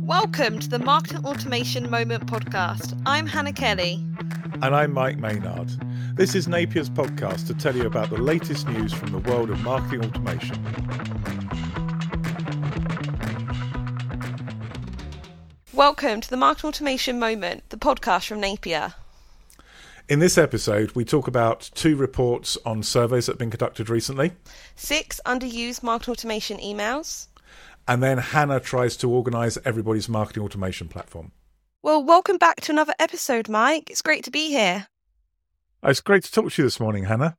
Welcome to the Marketing Automation Moment podcast. I'm Hannah Kelly. And I'm Mike Maynard. This is Napier's podcast to tell you about the latest news from the world of marketing automation. Welcome to the Marketing Automation Moment, the podcast from Napier. In this episode, we talk about two reports on surveys that have been conducted recently. Six underused marketing automation emails. And then Hannah tries to organise everybody's marketing automation platform. Well, welcome back to another episode, Mike. It's great to be here. It's great to talk to you this morning, Hannah.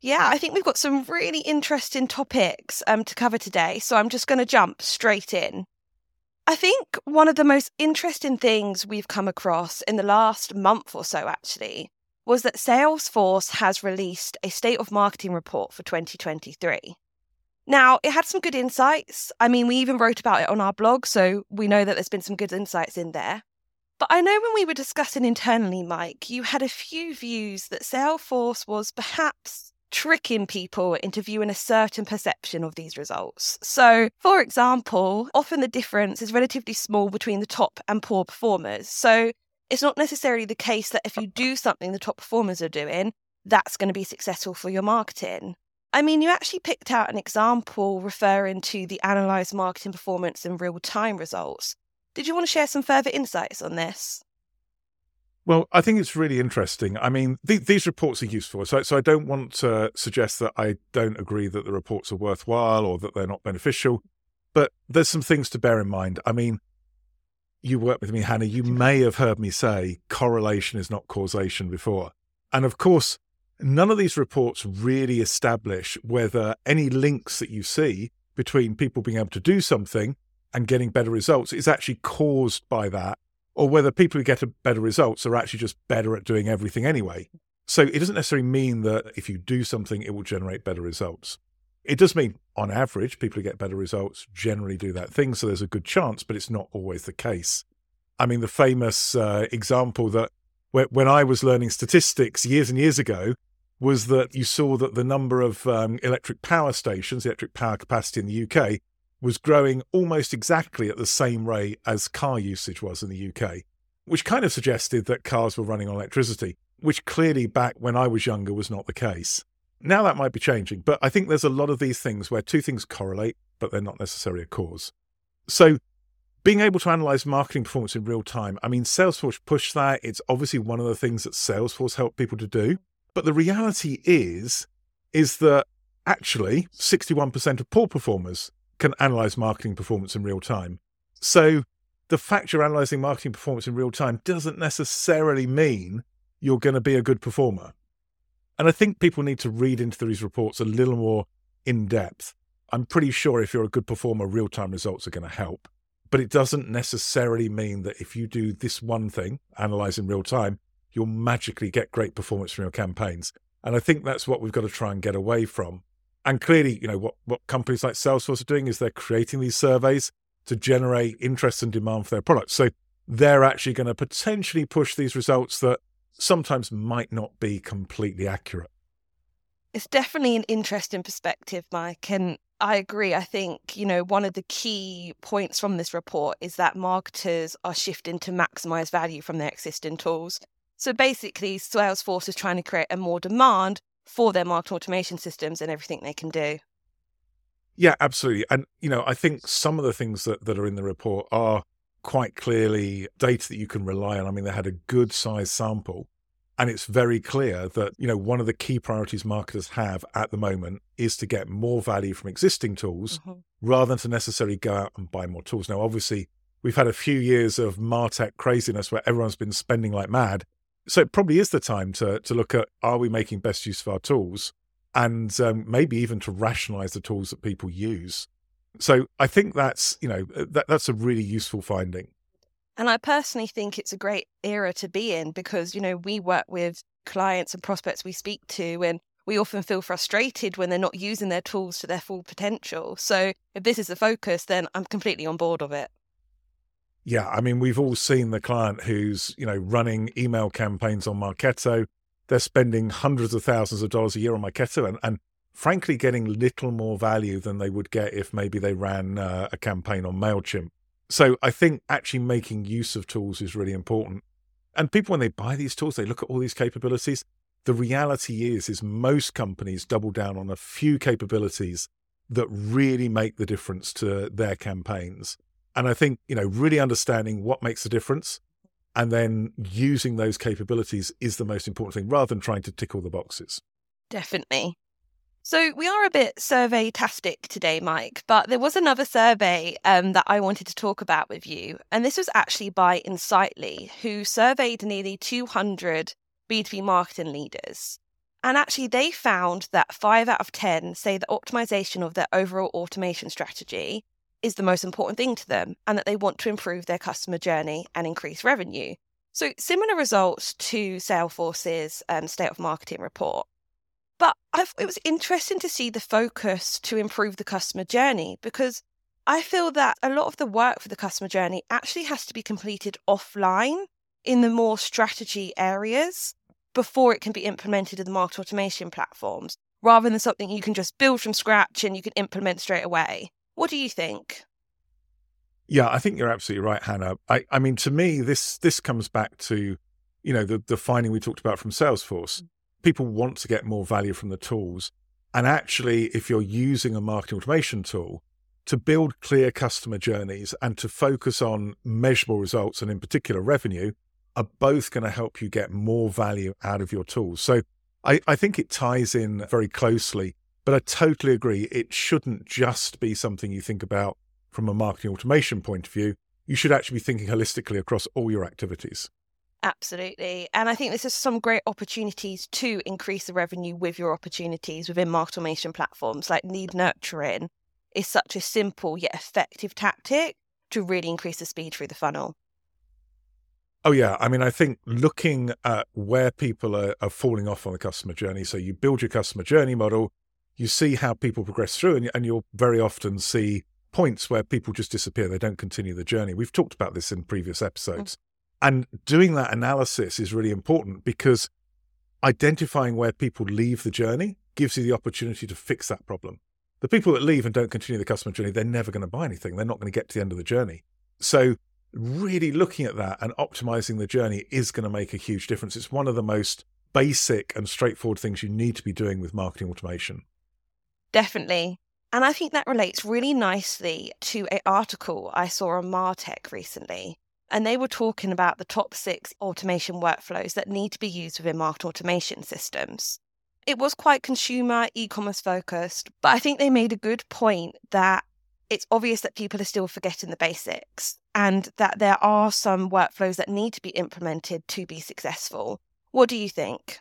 Yeah, I think we've got some really interesting topics um, to cover today. So I'm just going to jump straight in. I think one of the most interesting things we've come across in the last month or so, actually, was that Salesforce has released a state of marketing report for 2023. Now, it had some good insights. I mean, we even wrote about it on our blog, so we know that there's been some good insights in there. But I know when we were discussing internally, Mike, you had a few views that Salesforce was perhaps tricking people into viewing a certain perception of these results. So, for example, often the difference is relatively small between the top and poor performers. So, it's not necessarily the case that if you do something the top performers are doing, that's going to be successful for your marketing. I mean, you actually picked out an example referring to the analysed marketing performance in real time results. Did you want to share some further insights on this? Well, I think it's really interesting. I mean, th- these reports are useful. So, so I don't want to suggest that I don't agree that the reports are worthwhile or that they're not beneficial. But there's some things to bear in mind. I mean, you work with me, Hannah, you may have heard me say correlation is not causation before. And of course, none of these reports really establish whether any links that you see between people being able to do something and getting better results is actually caused by that, or whether people who get better results are actually just better at doing everything anyway. So it doesn't necessarily mean that if you do something, it will generate better results. It does mean, on average, people who get better results generally do that thing. So there's a good chance, but it's not always the case. I mean, the famous uh, example that when I was learning statistics years and years ago was that you saw that the number of um, electric power stations, electric power capacity in the UK, was growing almost exactly at the same rate as car usage was in the UK, which kind of suggested that cars were running on electricity, which clearly back when I was younger was not the case. Now that might be changing, but I think there's a lot of these things where two things correlate, but they're not necessarily a cause. So, being able to analyze marketing performance in real time, I mean, Salesforce pushed that. It's obviously one of the things that Salesforce helped people to do. But the reality is, is that actually 61% of poor performers can analyze marketing performance in real time. So the fact you're analyzing marketing performance in real time doesn't necessarily mean you're going to be a good performer. And I think people need to read into these reports a little more in depth. I'm pretty sure if you're a good performer, real time results are going to help. But it doesn't necessarily mean that if you do this one thing, analyze in real time, you'll magically get great performance from your campaigns. And I think that's what we've got to try and get away from. And clearly, you know, what, what companies like Salesforce are doing is they're creating these surveys to generate interest and demand for their products. So they're actually going to potentially push these results that sometimes might not be completely accurate. It's definitely an interesting perspective, Mike. And I agree. I think, you know, one of the key points from this report is that marketers are shifting to maximize value from their existing tools. So basically, Salesforce is trying to create a more demand for their market automation systems and everything they can do. Yeah, absolutely. And, you know, I think some of the things that, that are in the report are quite clearly data that you can rely on. I mean, they had a good size sample. And it's very clear that, you know, one of the key priorities marketers have at the moment is to get more value from existing tools mm-hmm. rather than to necessarily go out and buy more tools. Now, obviously, we've had a few years of Martech craziness where everyone's been spending like mad. So it probably is the time to to look at are we making best use of our tools and um, maybe even to rationalize the tools that people use. So I think that's, you know, that, that's a really useful finding. And I personally think it's a great era to be in because, you know, we work with clients and prospects we speak to, and we often feel frustrated when they're not using their tools to their full potential. So if this is the focus, then I'm completely on board of it. Yeah, I mean, we've all seen the client who's, you know, running email campaigns on Marketo. They're spending hundreds of thousands of dollars a year on Marketo and, and frankly getting little more value than they would get if maybe they ran uh, a campaign on MailChimp. So I think actually making use of tools is really important. And people, when they buy these tools, they look at all these capabilities. The reality is, is most companies double down on a few capabilities that really make the difference to their campaigns. And I think, you know, really understanding what makes the difference and then using those capabilities is the most important thing rather than trying to tick all the boxes. Definitely. So we are a bit survey tastic today, Mike, but there was another survey um, that I wanted to talk about with you. And this was actually by Insightly, who surveyed nearly 200 B2B marketing leaders. And actually, they found that five out of 10 say that optimization of their overall automation strategy is the most important thing to them and that they want to improve their customer journey and increase revenue. So, similar results to Salesforce's um, State of Marketing report. But I've, it was interesting to see the focus to improve the customer journey because I feel that a lot of the work for the customer journey actually has to be completed offline in the more strategy areas before it can be implemented in the market automation platforms, rather than something you can just build from scratch and you can implement straight away. What do you think? Yeah, I think you're absolutely right, Hannah. I, I mean, to me, this this comes back to, you know, the the finding we talked about from Salesforce. Mm. People want to get more value from the tools, and actually, if you're using a marketing automation tool to build clear customer journeys and to focus on measurable results and, in particular, revenue, are both going to help you get more value out of your tools. So I, I think it ties in very closely, but I totally agree. It shouldn't just be something you think about from a marketing automation point of view. You should actually be thinking holistically across all your activities. Absolutely. And I think this is some great opportunities to increase the revenue with your opportunities within market automation platforms like lead nurturing is such a simple yet effective tactic to really increase the speed through the funnel. Oh yeah, I mean, I think looking at where people are, are, falling off on the customer journey. So you build your customer journey model, you see how people progress through, and, and you'll very often see points where people just disappear. They don't continue the journey. We've talked about this in previous episodes, mm-hmm. and doing that analysis is really important because identifying where people leave the journey gives you the opportunity to fix that problem. The people that leave and don't continue the customer journey, they're never going to buy anything. They're not going to get to the end of the journey. So really looking at that and optimizing the journey is going to make a huge difference. It's one of the most basic and straightforward things you need to be doing with marketing automation. Definitely. And I think that relates really nicely to an article I saw on Martech recently. And they were talking about the top six automation workflows that need to be used within market automation systems. It was quite consumer e commerce focused, but I think they made a good point that it's obvious that people are still forgetting the basics and that there are some workflows that need to be implemented to be successful. What do you think?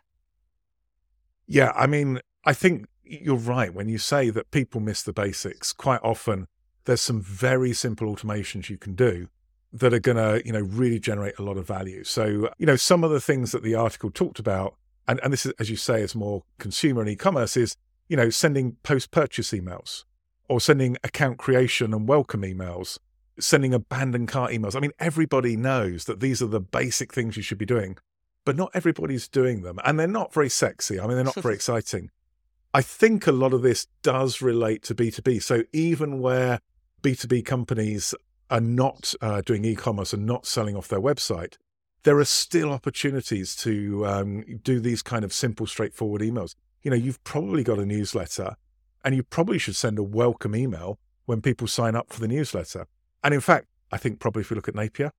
Yeah, I mean, I think you're right when you say that people miss the basics. Quite often, there's some very simple automations you can do that are going to, you know, really generate a lot of value. So, you know, some of the things that the article talked about, and, and this is, as you say, is more consumer and e-commerce, is, you know, sending post-purchase emails or sending account creation and welcome emails, sending abandoned cart emails. I mean, everybody knows that these are the basic things you should be doing, but not everybody's doing them. And they're not very sexy. I mean, they're not very exciting. I think a lot of this does relate to B2B. So even where B2B companies are not uh, doing e commerce and not selling off their website, there are still opportunities to um, do these kind of simple, straightforward emails. You know, you've probably got a newsletter and you probably should send a welcome email when people sign up for the newsletter. And in fact, I think probably if we look at Napier,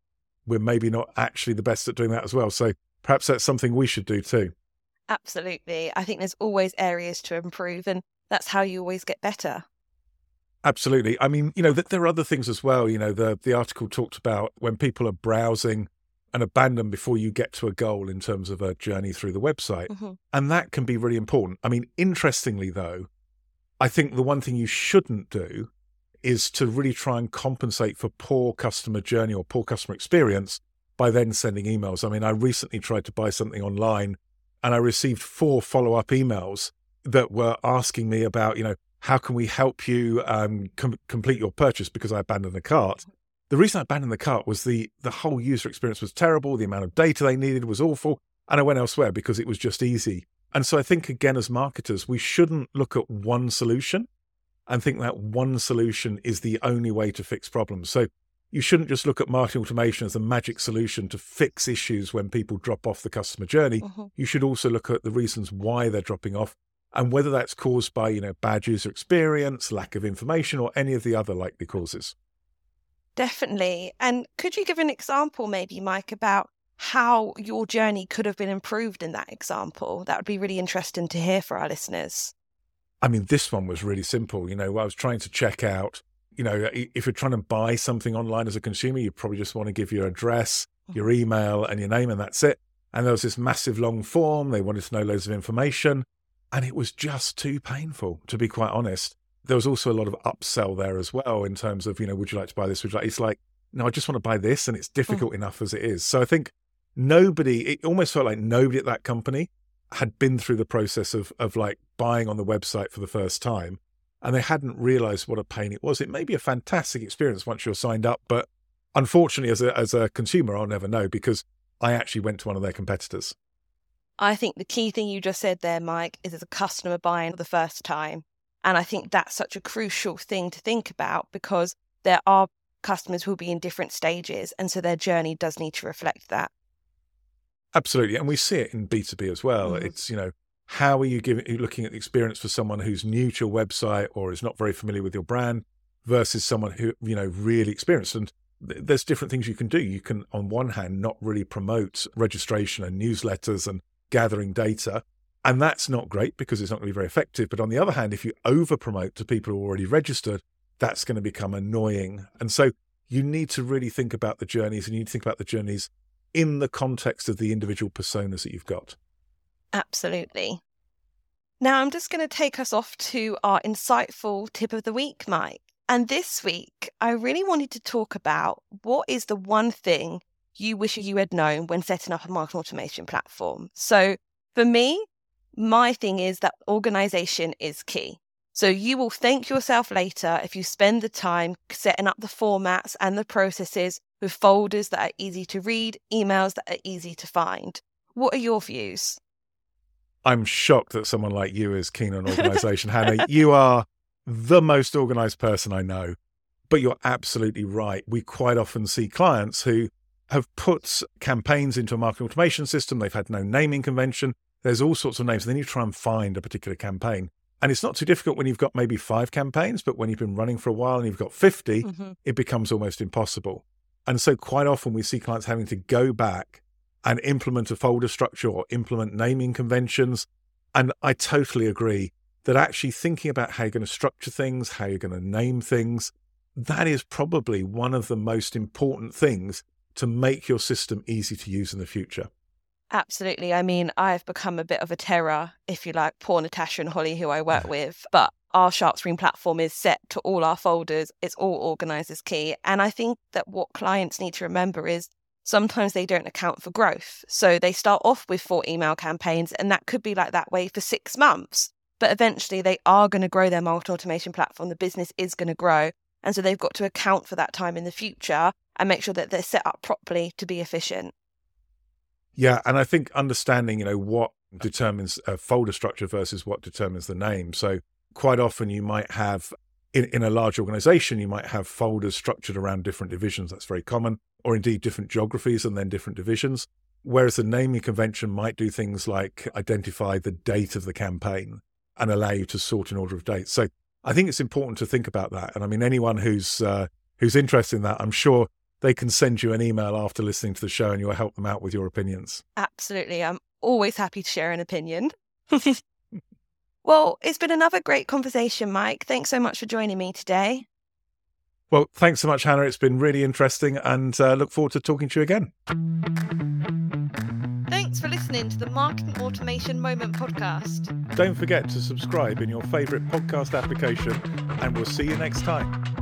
we're maybe not actually the best at doing that as well. So perhaps that's something we should do too. Absolutely. I think there's always areas to improve, and that's how you always get better. Absolutely. I mean, you know, there are other things as well. You know, the the article talked about when people are browsing and abandon before you get to a goal in terms of a journey through the website. Mm-hmm. And that can be really important. I mean, interestingly though, I think the one thing you shouldn't do is to really try and compensate for poor customer journey or poor customer experience by then sending emails. I mean, I recently tried to buy something online and I received four follow up emails that were asking me about, you know, how can we help you um, com- complete your purchase because I abandoned the cart. The reason I abandoned the cart was the the whole user experience was terrible. The amount of data they needed was awful, and I went elsewhere because it was just easy. And so I think, again, as marketers, we shouldn't look at one solution and think that one solution is the only way to fix problems. So you shouldn't just look at marketing automation as a magic solution to fix issues when people drop off the customer journey. Mm-hmm. You should also look at the reasons why they're dropping off and whether that's caused by, you know, bad user experience, lack of information, or any of the other likely causes. Definitely. And could you give an example, maybe, Mike, about how your journey could have been improved in that example? That would be really interesting to hear for our listeners. I mean, this one was really simple. You know, I was trying to check out you know, if you're trying to buy something online as a consumer, you probably just want to give your address, your mm-hmm. email, and your name, and that's it. And there was this massive long form. They wanted to know loads of information. And it was just too painful, to be quite honest. There was also a lot of upsell there as well in terms of, you know, would you like to buy this? Would you like, it's like, no, I just want to buy this. And it's mm. difficult mm. enough as it is. So I think nobody, it almost felt like nobody at that company had been through the process of, of like buying on the website for the first time and they hadn't realized what a pain it was. It may be a fantastic experience once you're signed up, but unfortunately, as a, as a consumer, I'll never know because I actually went to one of their competitors. I think the key thing you just said there, Mike, is as a customer buying for the first time. And I think that's such a crucial thing to think about because there are customers who will be in different stages. And so their journey does need to reflect that. Absolutely. And we see it in B2B as well. Mm-hmm. It's, you know, how are you giving looking at the experience for someone who's new to your website or is not very familiar with your brand versus someone who you know really experienced? And th- there's different things you can do. You can on one hand not really promote registration and newsletters and gathering data and that's not great because it's not going to be very effective. But on the other hand if you over promote to people who are already registered that's going to become annoying. And so you need to really think about the journeys and you need to think about the journeys in the context of the individual personas that you've got Absolutely. Now, I'm just going to take us off to our insightful tip of the week, Mike. And this week, I really wanted to talk about what is the one thing you wish you had known when setting up a marketing automation platform. So, for me, my thing is that organization is key. So, you will thank yourself later if you spend the time setting up the formats and the processes with folders that are easy to read, emails that are easy to find. What are your views? I'm shocked that someone like you is keen on organization. Hannah, you are the most organized person I know. But you're absolutely right. We quite often see clients who have put campaigns into a marketing automation system. They've had no naming convention. There's all sorts of names. Then you try and find a particular campaign. And it's not too difficult when you've got maybe five campaigns, but when you've been running for a while and you've got 50, mm-hmm. it becomes almost impossible. And so quite often we see clients having to go back and implement a folder structure or implement naming conventions. And I totally agree that actually thinking about how you're going to structure things, how you're going to name things, that is probably one of the most important things to make your system easy to use in the future. Absolutely. I mean, I've become a bit of a terror, if you like, poor Natasha and Holly, who I work with. But our SharpSpring platform is set to all our folders. It's all organized as key. And I think that what clients need to remember is sometimes they don't account for growth. So they start off with four email campaigns, and that could be like that way for six months. But eventually they are going to grow their market automation platform. The business is going to grow. And so they've got to account for that time in the future and make sure that they're set up properly to be efficient. Yeah. And I think understanding, you know, what determines a folder structure versus what determines the name. So quite often you might have in, in a large organization, you might have folders structured around different divisions. That's very common or indeed different geographies and then different divisions. Whereas the naming convention might do things like identify the date of the campaign and allow you to sort in order of dates. So I think it's important to think about that. And I mean, anyone who's uh, who's interested in that, I'm sure they can send you an email after listening to the show, and you'll help them out with your opinions. Absolutely, I'm always happy to share an opinion. well, it's been another great conversation, Mike. Thanks so much for joining me today. Well, thanks so much, Hannah. It's been really interesting and uh, look forward to talking to you again. Thanks for listening to the Marketing Automation Moment podcast. Don't forget to subscribe in your favourite podcast application, and we'll see you next time.